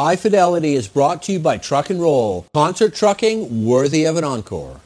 High Fidelity is brought to you by Truck and Roll, concert trucking worthy of an encore.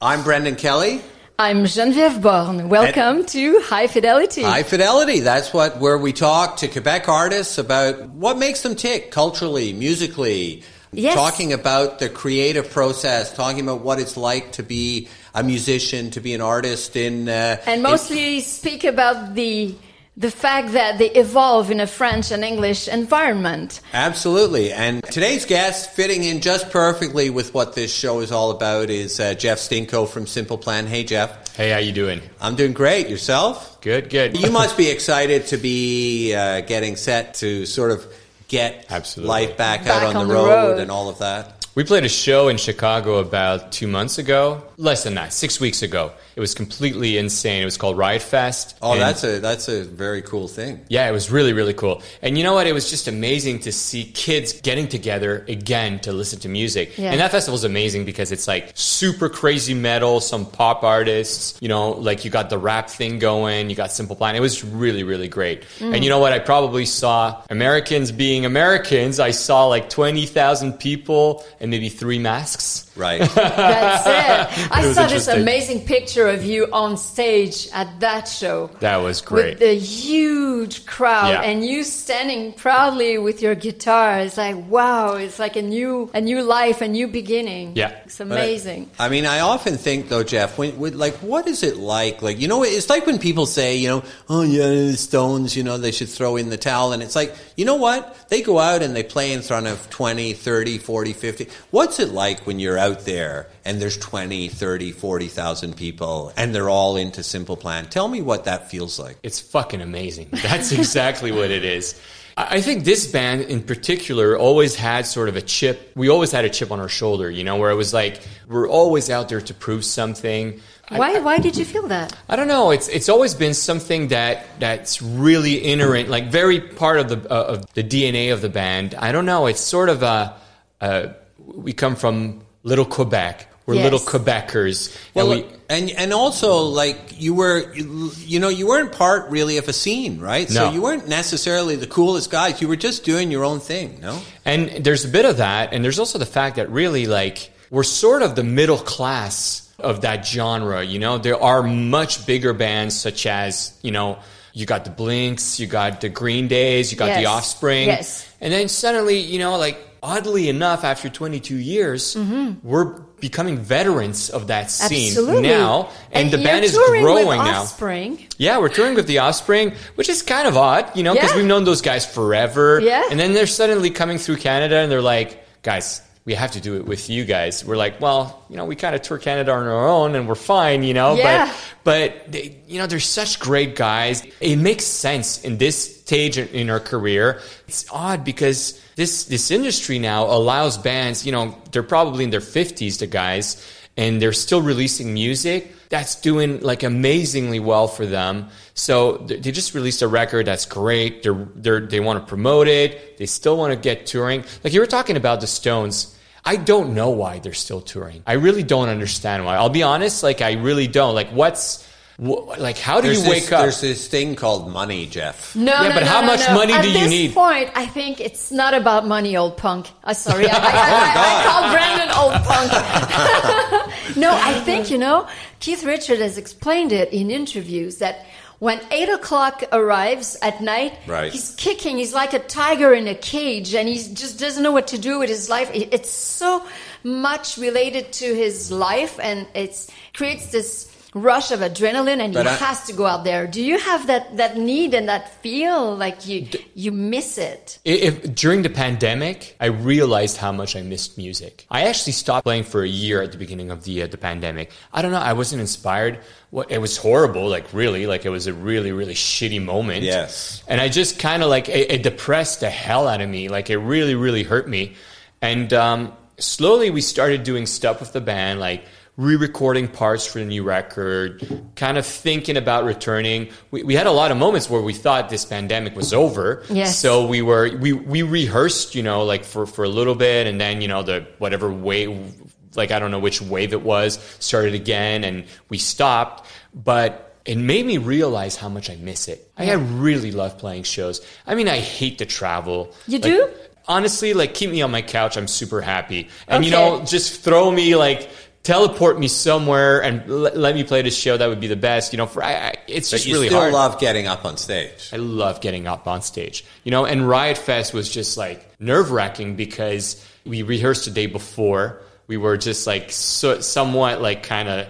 I'm Brendan Kelly. I'm Geneviève Borne. Welcome and to High Fidelity. High Fidelity. That's what where we talk to Quebec artists about what makes them tick culturally, musically. Yes. Talking about the creative process, talking about what it's like to be a musician, to be an artist in uh, and mostly in, speak about the the fact that they evolve in a French and English environment. Absolutely. And today's guest, fitting in just perfectly with what this show is all about, is uh, Jeff Stinco from Simple Plan. Hey, Jeff. Hey, how you doing? I'm doing great. Yourself? Good, good. You must be excited to be uh, getting set to sort of get Absolutely. life back, Back out on, on the, the road, road. and all of that. We played a show in Chicago about two months ago. Less than that, six weeks ago. It was completely insane. It was called Riot Fest. Oh, and- that's a that's a very cool thing. Yeah, it was really, really cool. And you know what? It was just amazing to see kids getting together again to listen to music. Yeah. And that festival is amazing because it's like super crazy metal, some pop artists, you know, like you got the rap thing going, you got Simple Plan. It was really, really great. Mm. And you know what? I probably saw Americans being Americans. I saw like 20,000 people and maybe three masks. Right. That's it. I It saw this amazing picture of you on stage at that show. That was great. With the huge crowd Yeah. and you standing proudly with your guitar. It's like, wow, it's like a new, a new life, a new beginning. Yeah. It's But I- amazing. I mean, I often think though, Jeff, when, when, like, what is it like? Like, you know, it's like when people say, you know, oh yeah, the Stones, you know, they should throw in the towel. And it's like, you know what? They go out and they play in front of 20, 30, 40, 50. What's it like when you're out there and there's 20, 30, 40,000 people and they're all into Simple Plan? Tell me what that feels like. It's fucking amazing. That's exactly what it is. I I think this band in particular always had sort of a chip. We always had a chip on our shoulder, you know, where it was like we're always out there to prove something. I- Why, why did you feel that? I don't know. It's it's always been something that that's really inherent, like very part of the uh, of the DNA of the band. I don't know. It's sort of a, a we come from little Quebec. We're Yes. little Quebecers, Well, and we and and also like you were, you, you know, you weren't part really of a scene, right? So No. you weren't necessarily the coolest guys. You were just doing your own thing, no? And there's a bit of that, and there's also the fact that really, like, we're sort of the middle class of that genre. You know, there are much bigger bands such as, you know, you got the Blinks, you got the Green Days, you got the Offspring, Yes. and then suddenly, you know, like oddly enough, after 22 years, we're becoming veterans of that scene Mm-hmm. Absolutely. now, and, the you're band is growing with now. Offspring. Yeah, we're touring with the Offspring, which is kind of odd, you know, because Yeah. we've known those guys forever. Yeah. And then they're suddenly coming through Canada and they're like, guys, we have to do it with you guys. We're like, well, you know, we kind of tour Canada on our own and we're fine, you know, Yeah. but, but they, you know, they're such great guys. It makes sense in this stage in- our career. It's odd because this, this industry now allows bands, you know, they're probably in their fifties, the guys, and they're still releasing music that's doing like amazingly well for them. So they just released a record that's great. They're, they're, they want to promote it. They still want to get touring. Like you were talking about the Stones. I don't know why they're still touring. I really don't understand why. I'll be honest. Like I really don't. Like what's, wh- like how do There's you this, wake up? There's this thing called money, Jeff. No, Yeah, no, but no, how no, much no. money At do you need? At this point, I think it's not about money, old punk. Uh, sorry, I, I, I, I call Brendan old punk. no, I think you know Keith Richard has explained it in interviews that when eight o'clock arrives at night, Right. he's kicking. He's like a tiger in a cage, and he just doesn't know what to do with his life. It's so much related to his life, and it creates this rush of adrenaline, and But he I- has to go out there. Do you have that that need and that feel like you you miss it? If, during the pandemic, I realized how much I missed music. I actually stopped playing for a year at the beginning of the uh, the pandemic. I don't know. I wasn't inspired. What it was horrible. Like really, like it was a really really shitty moment. Yes. And I just kind of like it, it depressed the hell out of me. Like it really really hurt me. And um, slowly we started doing stuff with the band, like re-recording parts for the new record, kind of thinking about returning. We, we had a lot of moments where we thought this pandemic was over. Yes. So we were we we rehearsed, you know, like for for a little bit, and then you know the whatever wave, like I don't know which wave it was, started again, and we stopped, but. It made me realize how much I miss it. I, I really love playing shows. I mean, I hate to travel. You Like, do? honestly, like keep me on my couch. I'm super happy. And you know, just throw me like teleport me somewhere and l- let me play this show. That would be the best. You know, for I, I, it's But just you really still hard. love getting up on stage. I love getting up on stage, you know, and Riot Fest was just like nerve wracking because we rehearsed the day before. We were just like so, somewhat like kind of,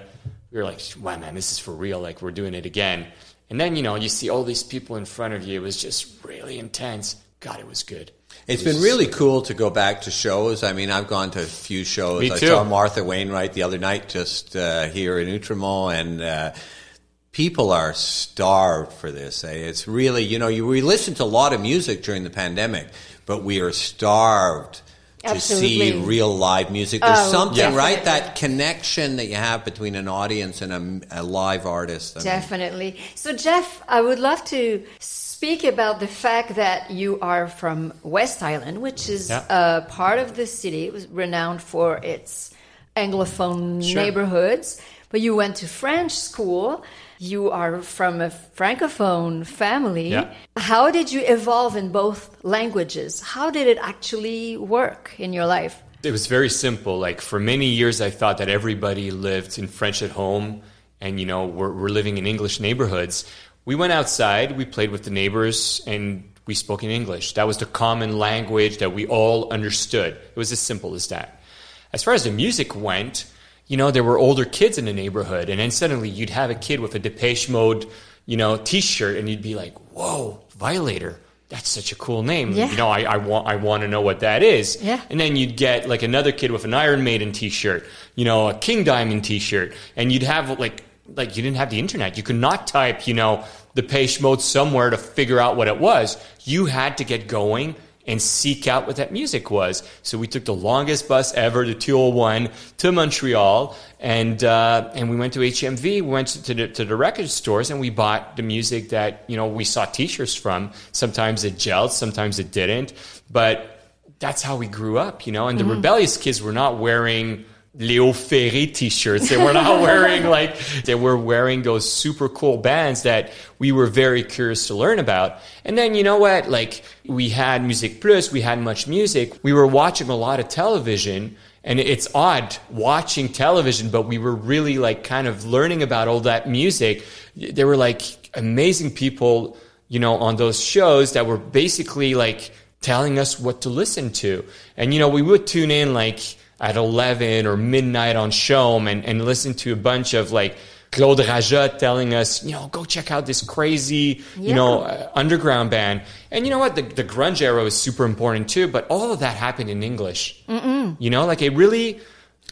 we were like, wow, man, this is for real. Like we're doing it again. And then, you know, you see all these people in front of you. It was just really intense. God, it was good. It's It was been really cool to go back to shows. I mean, I've gone to a few shows. Me too. I saw Martha Wainwright the other night just uh, here in Outremont, and uh, people are starved for this. eh? It's really, you know, you, we listened to a lot of music during the pandemic, but we are starved to see real live music. There's Oh, something, right? That connection that you have between an audience and a, a live artist. I mean, Definitely. So, Jeff, I would love to speak about the fact that you are from West Island, which is Yeah. a part of the city. It was renowned for its Anglophone Sure. neighborhoods. But you went to French school. You are from a Francophone family. Yeah. How did you evolve in both languages? How did it actually work in your life? It was very simple. Like for many years, I thought that everybody lived in French at home, and you know we're, we're living in English neighborhoods. We went outside, we played with the neighbors, and we spoke in English. That was the common language that we all understood. It was as simple as that. As far as the music went, you know, there were older kids in the neighborhood, and then suddenly you'd have a kid with a Depeche Mode, you know, T-shirt, and you'd be like, "Whoa, Violator! That's such a cool name." Yeah. You know, I, I want I want to know what that is. Yeah. And then you'd get like another kid with an Iron Maiden T-shirt, you know, a King Diamond T-shirt, and you'd have like like you didn't have the internet. You could not type, you know, Depeche Mode somewhere to figure out what it was. You had to get going and seek out what that music was. So we took the longest bus ever, the 201, to Montreal, and uh, and we went to HMV. We went to the, to the record stores and we bought the music that you know we saw T-shirts from. Sometimes it gelled, sometimes it didn't, but that's how we grew up, you know. And the rebellious kids were not wearing Leo Ferré t-shirts. They were not wearing like they were wearing those super cool bands that we were very curious to learn about. And then you know what? Like we had MusiquePlus, we had MuchMusic. We were watching a lot of television. And it's odd watching television, but we were really like kind of learning about all that music. There were like amazing people, you know, on those shows that were basically like telling us what to listen to. And, you know, we would tune in like at 11 or midnight on Showm and, and listen to a bunch of like Claude Rajotte telling us, you know, go check out this crazy, you know, uh, underground band. And you know what? The, the grunge era was super important too, but all of that happened in English. Mm-mm. You know, like it really.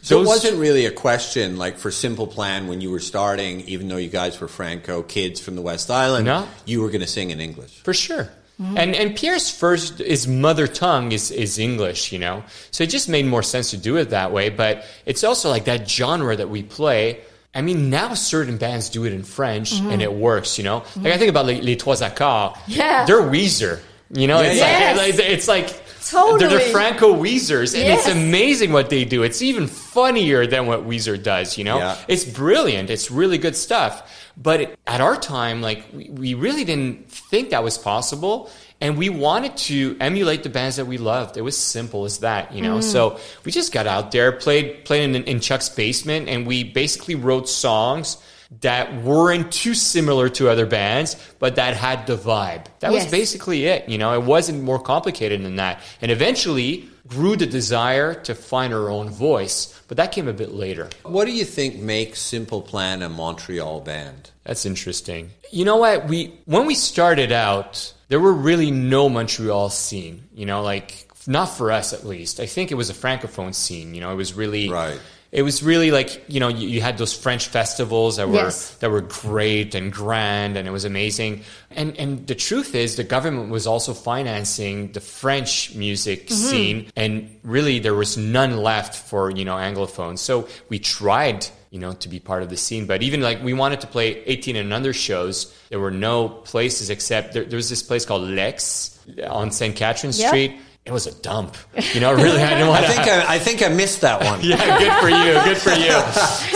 So those- it wasn't really a question like for Simple Plan when you were starting, even though you guys were Franco kids from the West Island, No. you were going to sing in English. For sure. Mm-hmm. And and Pierre's first his mother tongue is is English, you know. So it just made more sense to do it that way. But it's also like that genre that we play. I mean, now certain bands do it in French mm-hmm. and it works, you know. Like I mm-hmm. think about Les, Les Trois Accords. Yeah. they're Weezer. You know, Yeah, it's yeah. like it's like Totally. they're the Franco Weezers, and it's amazing what they do. It's even funnier than what Weezer does. You know, Yeah. it's brilliant. It's really good stuff. But it, at our time, like we, we really didn't think that was possible, and we wanted to emulate the bands that we loved. It was simple as that, you know. So mm. we just got out there, played played in, in Chuck's basement, and we basically wrote songs that weren't too similar to other bands, but that had the vibe. That was basically it. You know, it wasn't more complicated than that. And eventually grew the desire to find her own voice, but that came a bit later. What do you think makes Simple Plan a Montreal band? That's interesting. You know what? We when we started out, there were really no Montreal scene. You know, like not for us at least. I think it was a francophone scene. You know, it was really Right. It was really like you know you, you had those French festivals that were Yes. that were great and grand and it was amazing. And and the truth is the government was also financing the French music mm-hmm. scene and really there was none left for, you know, anglophones. So we tried, you know, to be part of the scene, but even like we wanted to play 18 and under shows, there were no places except there, there was this place called Lex on St. Catherine Yeah. Street. It was a dump. You know, really I didn't want I think I, I think I missed that one. yeah, good for you. Good for you.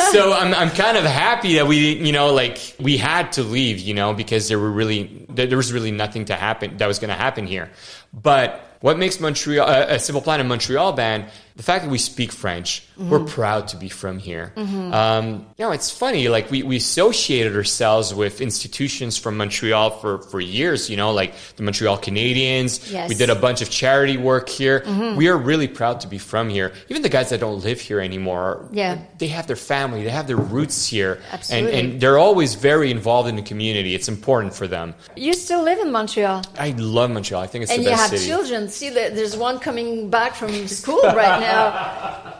So I'm I'm kind of happy that we you know like we had to leave you know because there were really there, was really nothing to happen that was going to happen here. But what makes Montreal uh, a Simple Plan in Montreal band? The fact that we speak French, we're mm-hmm. proud to be from here. Mm-hmm. Um, you know, it's funny. Like we, we associated ourselves with institutions from Montreal for, for years. You know, like the Montreal Canadiens. Yes. We did a bunch of charity work here. Mm-hmm. We are really proud to be from here. Even the guys that don't live here anymore, Yeah. they have their family, they have their roots here, Absolutely. and and they're always very involved in the community. It's important for them. You still live in Montreal. I love Montreal. I think it's and the you have city. children. See, there- there's one coming back from school right now.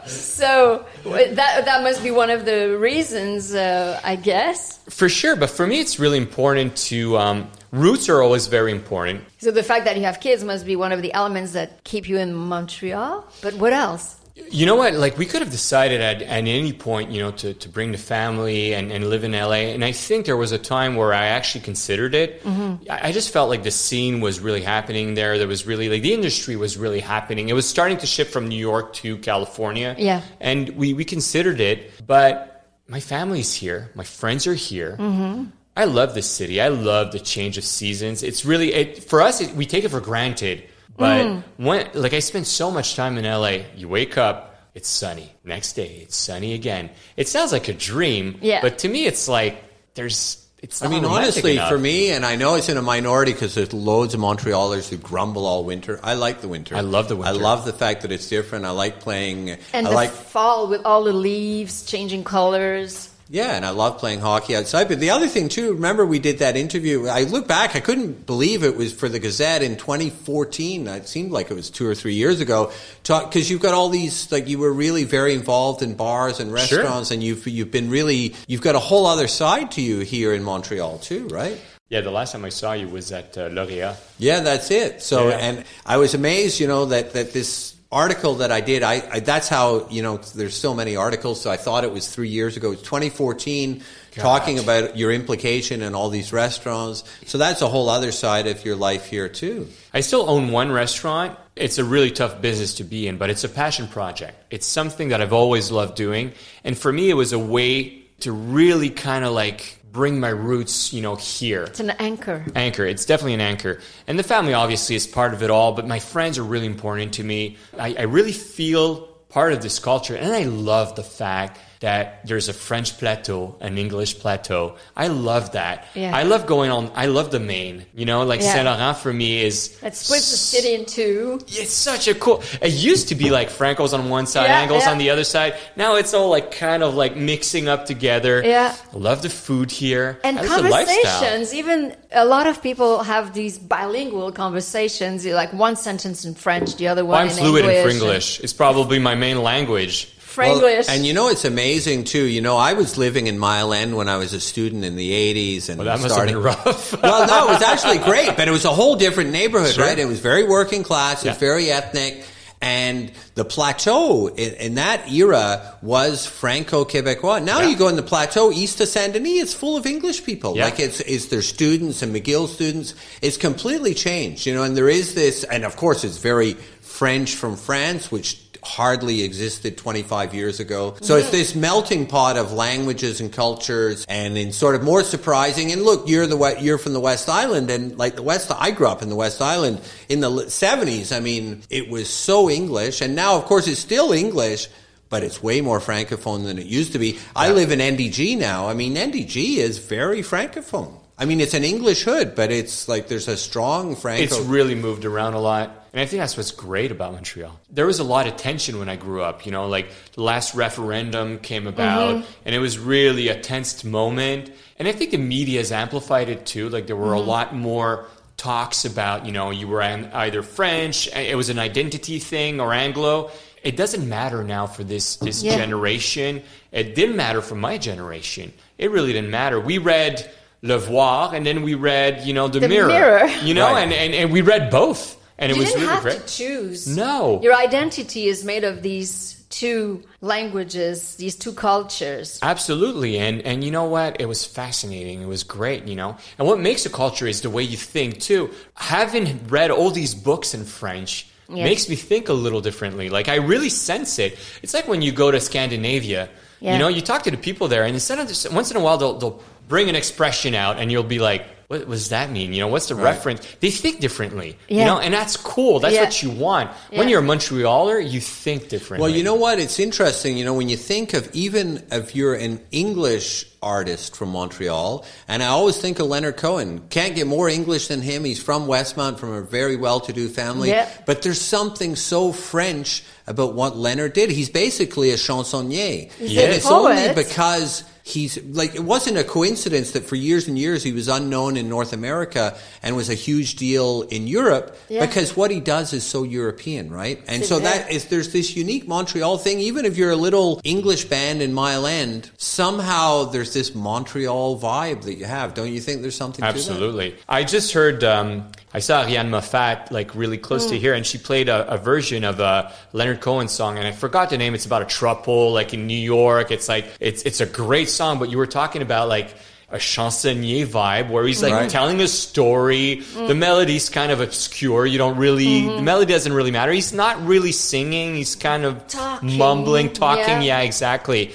So that that must be one of the reasons, uh, I guess. For sure, but for me, it's really important to. Um, roots are always very important. So the fact that you have kids must be one of the elements that keep you in Montreal. But what else? You know what? Like we could have decided at, at any point, you know, to, to bring the family and, and live in LA. And I think there was a time where I actually considered it. Mm-hmm. I, I just felt like the scene was really happening there. There was really like the industry was really happening. It was starting to shift from New York to California. Yeah. And we, we considered it, but my family's here. My friends are here. Mm-hmm. I love this city. I love the change of seasons. It's really it, for us. It, we take it for granted, but Mm. when like I spent so much time in LA, you wake up, it's sunny. Next day, it's sunny again. It sounds like a dream, Yeah. But to me, it's like there's. It's. I mean, honestly, enough. for me, and I know it's in a minority because there's loads of Montrealers who grumble all winter. I like the winter. I love the winter. I love the fact that it's different. I like playing. And I the like fall with all the leaves changing colors. Yeah, and I love playing hockey outside. But the other thing too, remember we did that interview. I look back, I couldn't believe it was for the Gazette in 2014. It seemed like it was two or three years ago. Because you've got all these, like you were really very involved in bars and Sure. restaurants, and you've you've been really you've got a whole other side to you here in Montreal too, right? yeah, the last time I saw you was at uh, Laureat. Yeah, that's it. So, Yeah. and I was amazed, you know, that, that this article that I did, I, I that's how, you know, there's so many articles. So I thought it was three years ago. It's 2014 talking about your implication in all these restaurants. So that's a whole other side of your life here too. I still own one restaurant. It's a really tough business to be in, but it's a passion project. It's something that I've always loved doing. And for me, it was a way to really kind of like bring my roots, you know, here. It's an anchor. Anchor. It's definitely an anchor. And the family obviously is part of it all, but my friends are really important to me. I, I really feel part of this culture. And I love the fact that there's a French plateau, an English plateau. I love that. Yeah. I love going on, I love the Maine. You know, like Yeah. Saint Laurent for me is. It splits the city in two. It's such a cool. It used to be like Franco's on one side, Yeah, Angles on the other side. Now it's all like kind of like mixing up together. Yeah. I love the food here. And I conversations, even a lot of people have these bilingual conversations, like one sentence in French, the other one Well, I'm fluent in fluid English. in. It's probably my main language. Franglish. and you know, it's amazing too. You know, I was living in Mile End when I was a student in the 80s and Well, that must starting. have been rough. well, no, it was actually great, but it was a whole different neighborhood, Sure. right? It was very working class, it was Yeah. very ethnic, and the plateau in, in that era was Franco-Quebecois. Now Yeah. you go in the plateau east of Saint Denis, it's full of English people. Yeah. Like it's, it's their students and McGill students. It's completely changed, you know, and there is this, and of course it's very French from France, which hardly existed 25 years ago. So mm-hmm. it's this melting pot of languages and cultures and in sort of more surprising and look you're the you're from the West Island and like the West I grew up in the West Island in the 70s I mean it was so English and now of course it's still English but it's way more francophone than it used to be. I live in NDG now. I mean NDG is very francophone. I mean it's an English hood but it's like there's a strong franco It's really moved around a lot. And I think that's what's great about Montreal. There was a lot of tension when I grew up. You know, like the last referendum came about, mm-hmm. and it was really a tensed moment. And I think the media has amplified it too. Like there were a mm-hmm. lot more talks about, you know, you were an- either French, it was an identity thing, or Anglo. It doesn't matter now for this this Yeah. generation. It didn't matter for my generation. It really didn't matter. We read Le Voir, and then we read, you know, The, The Mirror. Mirror. You know, Right. and, and, and we read both. And it you was didn't really have great. to choose. No. Your identity is made of these two languages, these two cultures. Absolutely. And and you know what? It was fascinating. It was great, you know. And what makes a culture is the way you think too. Having read all these books in French Yeah. makes me think a little differently. Like I really sense it. It's like when you go to Scandinavia, Yeah. you know, you talk to the people there and instead of just, once in a while they'll they'll bring an expression out and you'll be like what does that mean? You know, what's the reference? They think differently, you know, and that's cool. That's Yeah. what you want. When you're a Montrealer, you think differently. Well, you know what? It's interesting. You know, when you think of even if you're an English artist from Montreal, and I always think of Leonard Cohen. Can't get more English than him. He's from Westmount, from a very well-to-do family. Yeah. But there's something so French about what Leonard did. He's basically a chansonnier, He's and it's only because he's like it wasn't a coincidence that for years and years he was unknown in North America and was a huge deal in Europe Yeah. because what he does is so European, right? And so that is there's this unique Montreal thing. Even if you're a little English band in Mile End, somehow there's this Montreal vibe that you have. Don't you think there's something to that? Absolutely. I just heard, um, I saw Ariane Moffatt like really close Mm. to here, and she played a, a version of a Leonard Cohen song, and I forgot the name. It's about a trouble, like in New York. It's like it's it's a great song, but you were talking about like a chansonnier vibe where he's like Right. telling a story. The melody's kind of obscure. You don't really the melody doesn't really matter. He's not really singing. He's kind of Talking, mumbling, talking. yeah. yeah, exactly.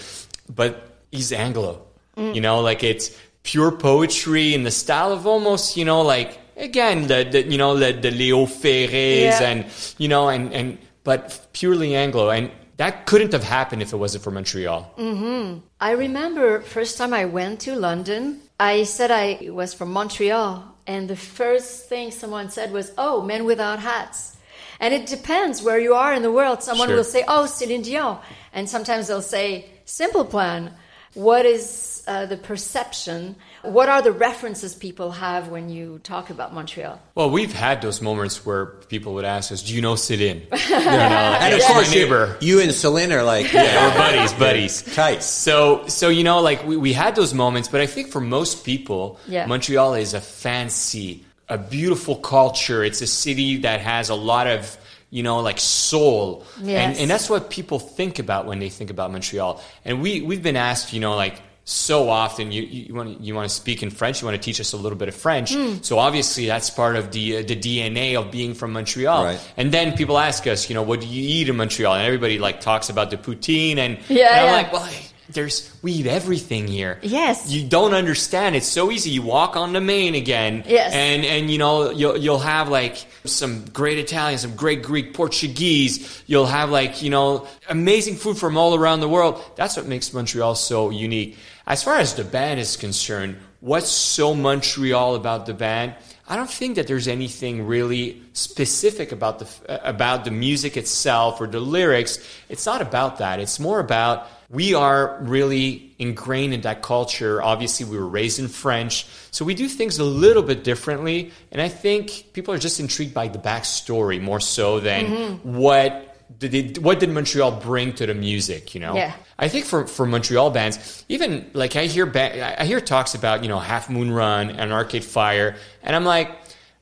But he's Anglo. Mm. You know, like it's pure poetry in the style of almost, you know, like again the, the you know the the Leo Ferrés Yeah. and you know and and but purely Anglo and that couldn't have happened if it wasn't for Montreal. Mm-hmm. I remember first time I went to London, I said I was from Montreal, and the first thing someone said was, "Oh, men without hats." And it depends where you are in the world. Someone Sure. will say, "Oh, Céline Dion," and sometimes they'll say, "Simple Plan." What is uh, the perception? What are the references people have when you talk about Montreal? Well, we've had those moments where people would ask us, "Do you know Céline?" you know, And of "It's my course, you, neighbor. you and Celine are like, Yeah, yeah, we're buddies, buddies. Tight. So, so you know, like we, we had those moments, but I think for most people, Yeah. Montreal is a fancy, a beautiful culture. It's a city that has a lot of, you know, like soul, Yes. and and that's what people think about when they think about Montreal. And we we've been asked, you know, like so often you you want to, you want to speak in French, you want to teach us a little bit of French. Hmm. So obviously that's part of the uh, the DNA of being from Montreal. Right. And then people ask us, you know, what do you eat in Montreal? And everybody like talks about the poutine, and, Yeah, and I'm yeah. like, well, there's we eat everything here. Yes. You don't understand. It's so easy. You walk on the main again. Yes. And and you know you'll you'll have like some great Italian, some great Greek, Portuguese. You'll have like you know amazing food from all around the world. That's what makes Montreal so unique. As far as the band is concerned, what's so Montreal about the band? I don't think that there's anything really specific about the about the music itself or the lyrics. It's not about that. It's more about we are really ingrained in that culture. Obviously, we were raised in French, so we do things a little bit differently. And I think people are just intrigued by the backstory more so than Mm-hmm. what did what did Montreal bring to the music. You know, Yeah. I think for, for Montreal bands, even like I hear ba- I hear talks about you know Half Moon Run and Arcade Fire, and I'm like,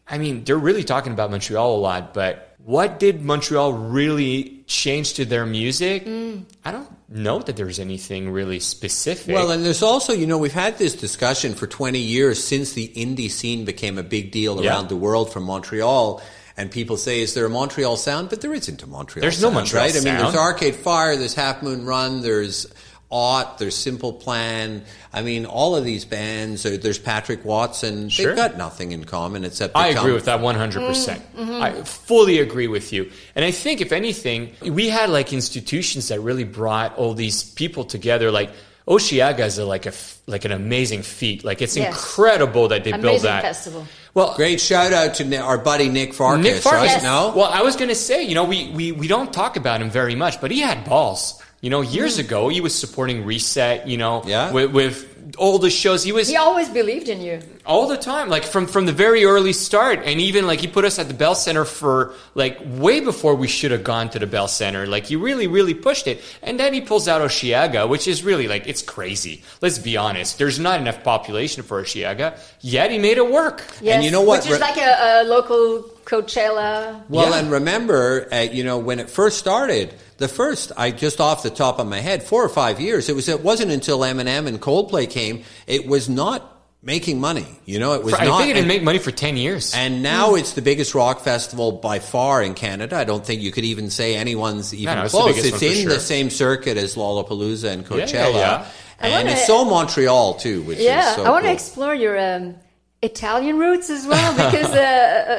I mean, they're really talking about Montreal a lot, but what did Montreal really change to their music? Mm. I don't know that there's anything really specific. Well, and there's also, you know, we've had this discussion for 20 years since the indie scene became a big deal Yeah. around the world from Montreal. And people say, is there a Montreal sound? But there isn't a Montreal There's no Montreal right? I mean, there's. Arcade Fire, there's Half Moon Run, there's Ought, there's Simple Plan. I mean, all of these bands, uh, there's Patrick Watson. Sure. They've got nothing in common except I become- agree with that 100%. percent I fully agree with you. And I think, if anything, we had like institutions that really brought all these people together. Like Osheaga is a, like a like an amazing feat. Like it's Yes. incredible that they built that. festival. Well, Great shout out to our buddy Nick Farkas, Nick Farkas. right? Yes. No? Well, I was going to say, you know, we, we, we don't talk about him very much, but he had balls. You know, years ago, he was supporting Reset, you know, Yeah. with, with all the shows. He was He always believed in you. all the time, like from, from the very early start. And even like he put us at the Bell Center for like way before we should have gone to the Bell Center. Like he really, really pushed it. And then he pulls out Osheaga, which is really like, it's crazy. Let's be honest. There's not enough population for Osheaga, yet he made it work. Yes, and you know what? Which is Re- like a, a local Coachella. Well, Yeah. and remember, uh, you know, when it first started, the first, I just off the top of my head, four or five years, it was. It wasn't until Eminem and Coldplay came, it was not making money. You know, it was I not. think it didn't make money for 10 years. and now it's the biggest rock festival by far in Canada. I don't think you could even say anyone's even no, it's the close. biggest It's one for in sure. the same circuit as Lollapalooza and Yeah, Coachella. yeah. And wanna- it's so Montreal too, which Yeah, is so I want to cool. explore your um, Italian roots as well? Because uh,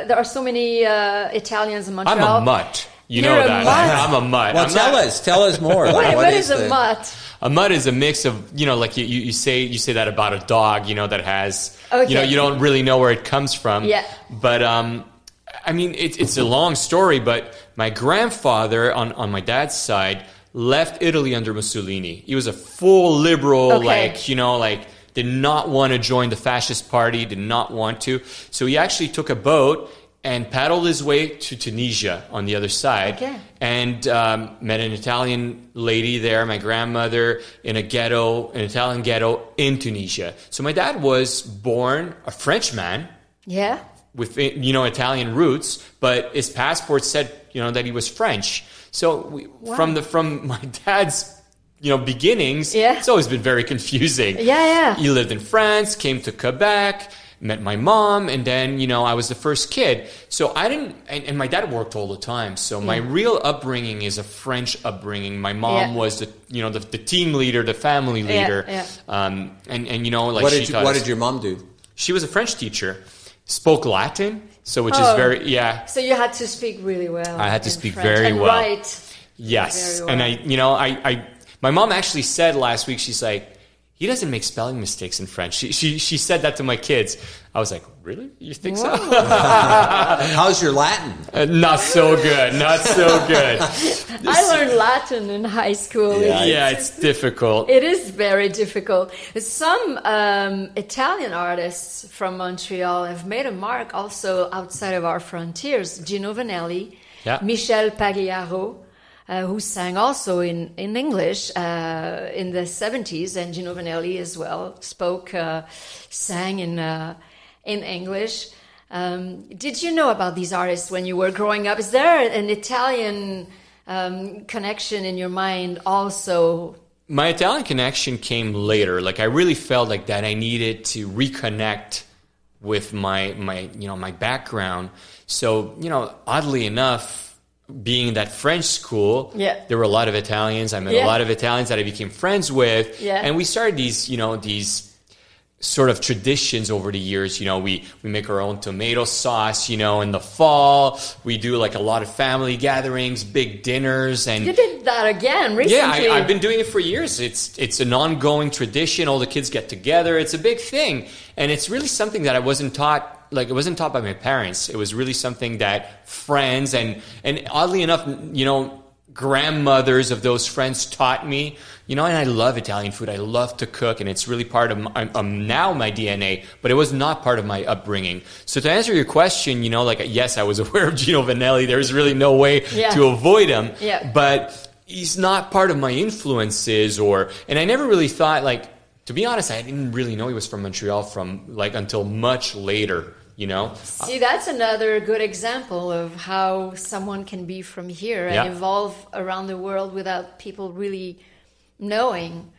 uh, there are so many uh, Italians in Montreal. I'm a mutt. You You're know that. mutt? I'm a mutt. Well, I'm tell not- us, tell us more. Like, What, what what is, a the- mutt? A mutt is a mix of you know, like you, you, you say you say that about a dog, you know, that has you know you don't really know where it comes from. Yeah. But um, I mean, it, it's a long story. But my grandfather on on my dad's side left Italy under Mussolini. He was a full liberal, Okay. like you know, like did not want to join the fascist party, did not want to. So he actually took a boat and paddled his way to Tunisia on the other side Okay. and um, met an Italian lady there, my grandmother, in a ghetto, an Italian ghetto in Tunisia. So my dad was born a Frenchman Yeah. with you know Italian roots, but his passport said you know that he was French. So we, from the from my dad's you know beginnings, Yeah. it's always been very confusing. Yeah, yeah. He lived in France, came to Quebec, met my mom, and then you know I was the first kid. So I didn't, and, and my dad worked all the time. So my real upbringing is a French upbringing. My mom Yeah. was the you know the, the team leader, the family leader, yeah. Um, and and you know like What she did you, what us- did your mom do? she was a French teacher, spoke Latin, so which Oh. is very yeah. So you had to speak really well. I had to speak French very and well. Write. Yes, Very and. I you know I I my mom actually said last week she's like he doesn't make spelling mistakes in French. She she she said that to my kids. I was like, really? You think so? How's your Latin? Uh, not so good. Not so good. I learned Latin in high school. Yeah, yeah, it's difficult. It is very difficult. Some um, Italian artists from Montreal have made a mark also outside of our frontiers. Gino Vannelli, Yeah. Michel Pagliaro, uh, who sang also in, in English uh, in the 70s, and Gino Vannelli as well spoke, uh, sang in, uh, in English. Um, did you know about these artists when you were growing up? Is there an Italian um, connection in your mind also My Italian connection came later. Like I really felt like that I needed to reconnect with my my you know my background. So you know, oddly enough, being in that French school, Yeah. there were a lot of Italians. I met Yeah. a lot of Italians that I became friends with, Yeah. and we started these you know these sort of traditions over the years. You know, we, we make our own tomato sauce, you know, in the fall. We do like a lot of family gatherings, big dinners, and You did that again recently. yeah, I, I've been doing it for years. It's it's an ongoing tradition. All the kids get together. It's a big thing, and it's really something that I wasn't taught. Like it wasn't taught by my parents. It was really something that friends and and oddly enough, you know, grandmothers of those friends taught me. You know, and I love Italian food. I love to cook, and it's really part of my, um, now my DNA. But it was not part of my upbringing. So to answer your question, you know, like yes, I was aware of Gino Vannelli. There's really no way Yeah. to avoid him. Yeah. But he's not part of my influences or and I never really thought like to be honest, I didn't really know he was from Montreal from like until much later, you know? See, that's another good example of how someone can be from here and Yeah. evolve around the world without people really knowing.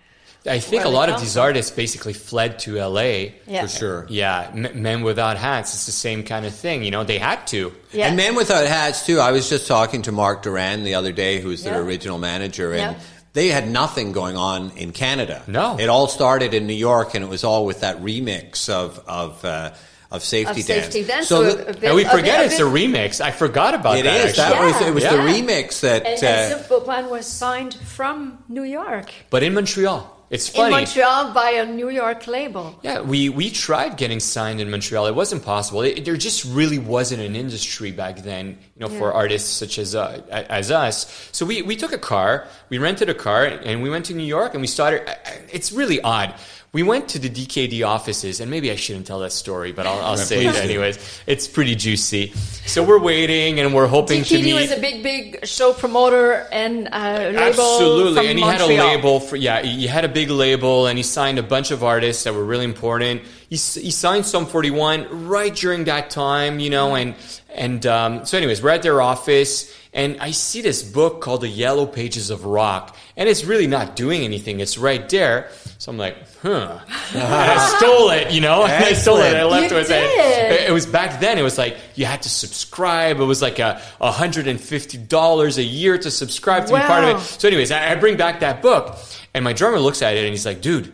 I think a lot of these from. artists basically fled to LA. Yeah. For sure. Yeah, M- Men Without Hats, it's the same kind of thing, you know, they had to. Yeah. And Men Without Hats too. I was just talking to Mark Duran the other day, who's their Yeah. original manager, and Yeah. they had nothing going on in Canada. No. it all started in New York, and it was all with that remix of of uh, of Safety of Dance. safety dance. So So bit- And we a forget bit- it's a a remix. I forgot about it that. is. That actually. was it. Was Yeah. the remix that. And, uh, Simple Plan was signed from New York. But in Montreal. It's funny. In. Montreal by a New York label. Yeah, we, we tried getting signed in Montreal. It wasn't possible. It, there just really wasn't an industry back then, you know, for artists such as uh, as us. So we, we took a car, we rented a car, and we went to New York, and we started. I- I- It's really odd. We went to the DKD offices, and maybe I shouldn't tell that story, but I'll, I'll say it anyways. It's pretty juicy. So we're waiting, and we're hoping to DKD meet. was a big, big show promoter and uh, label Absolutely, from and he Montreal. had a label for yeah. He had a big label, and he signed a bunch of artists that were really important. He, he signed Sum Forty One right during that time, you know, and and um, so anyways, we're at their office, and I see this book called The Yellow Pages of Rock, and it's really not doing anything. It's right there, so I'm like, huh. And I stole it, you know. And I stole it. I left You with it. did. It was back then. It was like you had to subscribe. It was like a hundred and fifty dollars a year to subscribe to be part of it. So, anyways, I, I bring back that book, and my drummer looks at it and he's like, "Dude,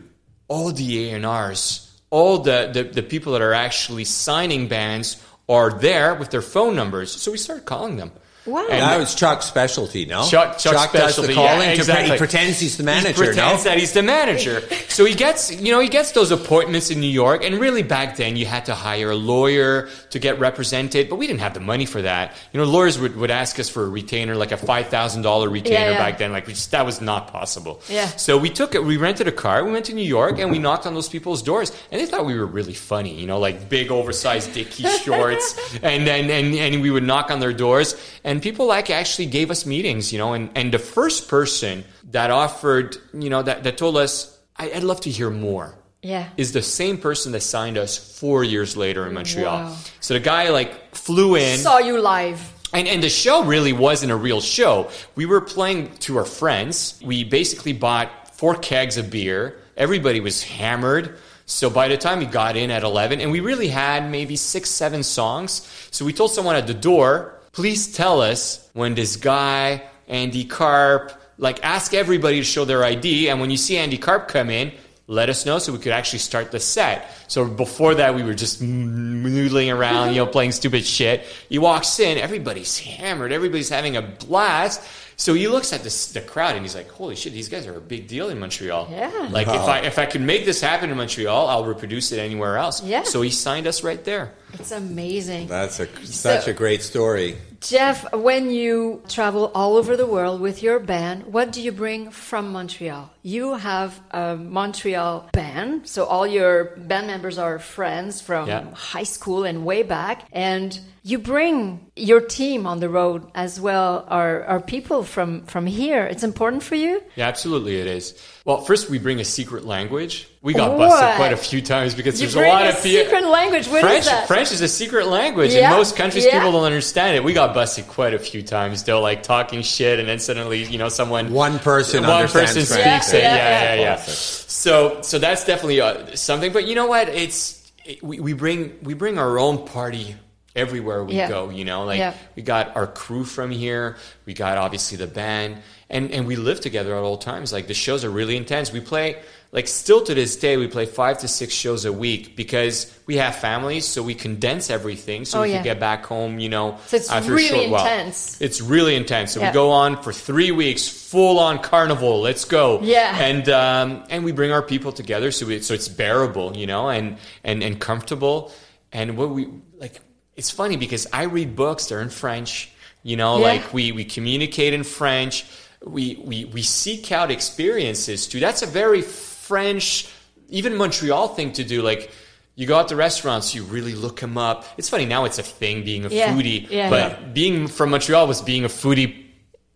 all the A&Rs, all the, the, the people that are actually signing bands are there with their phone numbers. So we started calling them. Wow. And- that was Chuck's specialty, no? Chuck, Chuck's does specialty. the calling. yeah, to- exactly. he pretends he's the manager, He pretends no? that he's the manager. So he gets, you know, he gets those appointments in New York. And really back then you had to hire a lawyer to get represented, but we didn't have the money for that. You know, lawyers would, would ask us for a retainer, like a $5,000 retainer Yeah, yeah. back then. Like we just, that was not possible. Yeah. So we took it, we rented a car, we went to New York and we knocked on those people's doors and they thought we were really funny, you know, like big oversized dicky shorts. And then, and, and we would knock on their doors and people like actually gave us meetings, you know, and, and the first person that offered, you know, that, that told us, I, I'd love to hear more Yeah. is the same person that signed us four years later in Montreal. Wow. So the guy like flew in. Saw you live. And, and the show really wasn't a real show. We were playing to our friends. We basically bought four kegs of beer. Everybody was hammered. So by the time we got in at 11, and we really had maybe six, seven songs. So we told someone at the door, please tell us when this guy, Andy Karp, like ask everybody to show their ID. And when you see Andy Karp come in, let us know so we could actually start the set. So before that, we were just noodling around, you know, playing stupid shit. He walks in, everybody's hammered, everybody's having a blast. So he looks at this, the crowd and he's like, "Holy shit, these guys are a big deal in Montreal." Yeah. Like if I if I could make this happen in Montreal, I'll reproduce it anywhere else. Yeah. So he signed us right there. It's amazing. That's a such a great story. Jeff, when you travel all over the world with your band, what do you bring from Montreal? You have a Montreal band, so all your band members are friends from Yeah. high school and way back, and you bring your team on the road as well, are, are people from, from here. It's important for you? Yeah, absolutely, it is. Well, first we bring a secret language. We got What? busted quite a few times because You there's bring a lot a of people. secret language. What is French, that? French is a secret language. Yeah, In most countries, yeah. people don't understand it. We got busted quite a few times. They're like talking shit, and then suddenly, you know, someone One person one understands person French. speaks it. Yeah, Yeah, yeah, yeah, yeah. So, so that's definitely uh, something. But you know what? It's it, we, we bring we bring our own party everywhere we Yeah. go. You know, like Yeah. we got our crew from here. We got obviously the band, and and we live together at all times. Like the shows are really intense. We play like still to this day we play five to six shows a week because we have families, so we condense everything so Oh, we yeah. can get back home. You know, So it's after a really short while. intense. It's really intense. So Yeah. we go on for three weeks, full on carnival. Let's go. Yeah. And um, and we bring our people together so it, so it's bearable, you know, and and and comfortable. And what we like, it's funny because I read books. They're in French. You know, Yeah. like we we communicate in French. We we we seek out experiences too. That's a very French, even Montreal thing to do. Like. You go out to restaurants, you really look them up. It's funny now; it's a thing being a Yeah. foodie. Yeah. but Yeah. being from Montreal was being a foodie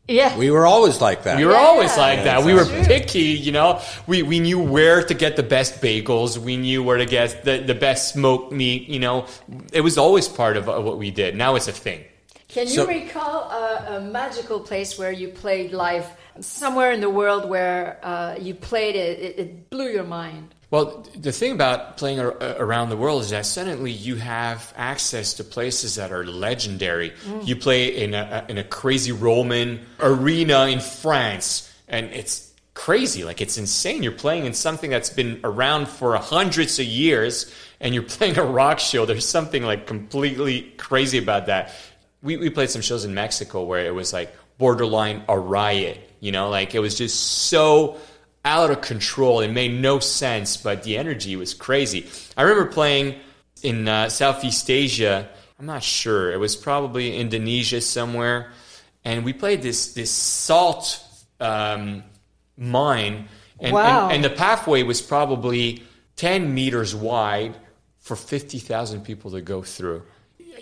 Yeah. We were always like that. we were Yeah. always like Yeah, that. We were exactly. picky, you know. We we knew where to get the best bagels. We knew where to get the, the best smoked meat. You know, it was always part of uh, what we did. Now it's a thing. Can you So- recall a, a magical place where you played live, somewhere in the world where uh, you played it, it, it blew your mind? Well, the thing about playing ar- uh, around the world is that suddenly you have access to places that are legendary. You play in a in a crazy Roman arena in France, and it's crazy. Like it's insane. You're playing in something that's been around for hundreds of years, and you're playing a rock show. There's something like completely crazy about that. We we played some shows in Mexico where it was like borderline a riot. You know, like it was just so out of control. It made no sense, but the energy was crazy. I remember playing in uh, Southeast Asia. I'm not sure. It was probably Indonesia somewhere, and we played this this salt um, mine, and, Wow. and and the pathway was probably 10 meters wide for 50,000 people to go through.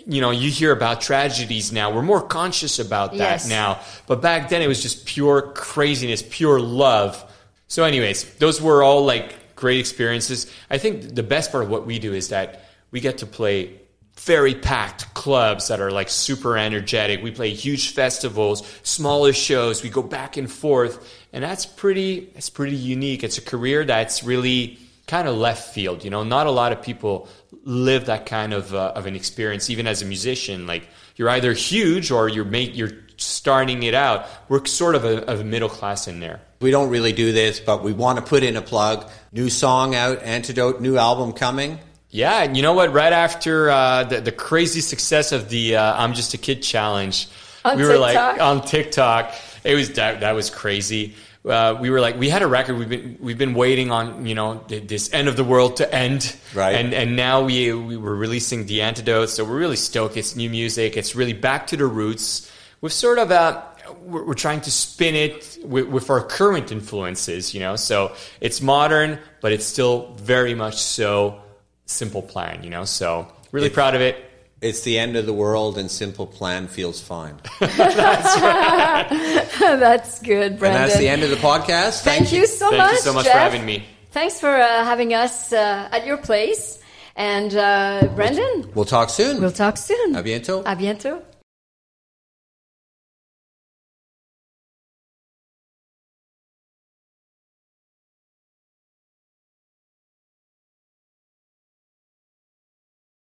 You know, you hear about tragedies now. We're more conscious about that Yes. now. But back then it was just pure craziness, pure love. So, anyways, those were all like great experiences. I think the best part of what we do is that we get to play very packed clubs that are like super energetic. We play huge festivals, smaller shows. We go back and forth, and that's pretty. It's pretty unique. It's a career that's really kind of left field. You know, not a lot of people live that kind of uh, of an experience. Even as a musician, like you're either huge or you're make you're starting it out. We're sort of a, of a middle class in there. We don't really do this, but we want to put in a plug. New song out, Antidote, new album coming. Yeah, and you know what? Right after uh, the, the crazy success of the uh, "I'm Just a Kid" challenge, On we were like on TikTok. It was that, that was crazy. Uh, we were like, we had a record. We've been we've been waiting on you know th- this end of the world to end, Right. And and now we we were releasing the antidote. So we're really stoked. It's new music. It's really back to the roots. We've sort of uh, we're, we're trying to spin it with, with our current influences, you know. So it's modern, but it's still very much so simple plan, you know. So really If- proud of it. It's the end of the world, and Simple Plan feels fine. That's right. that's good, Brendan. And that's the end of the podcast. Thank, you so Thank much. you so much Jeff. for having me. Thanks for uh, having us uh, at your place. And uh, Brendan, We'll talk soon. we'll talk soon. A bientôt. À bientôt.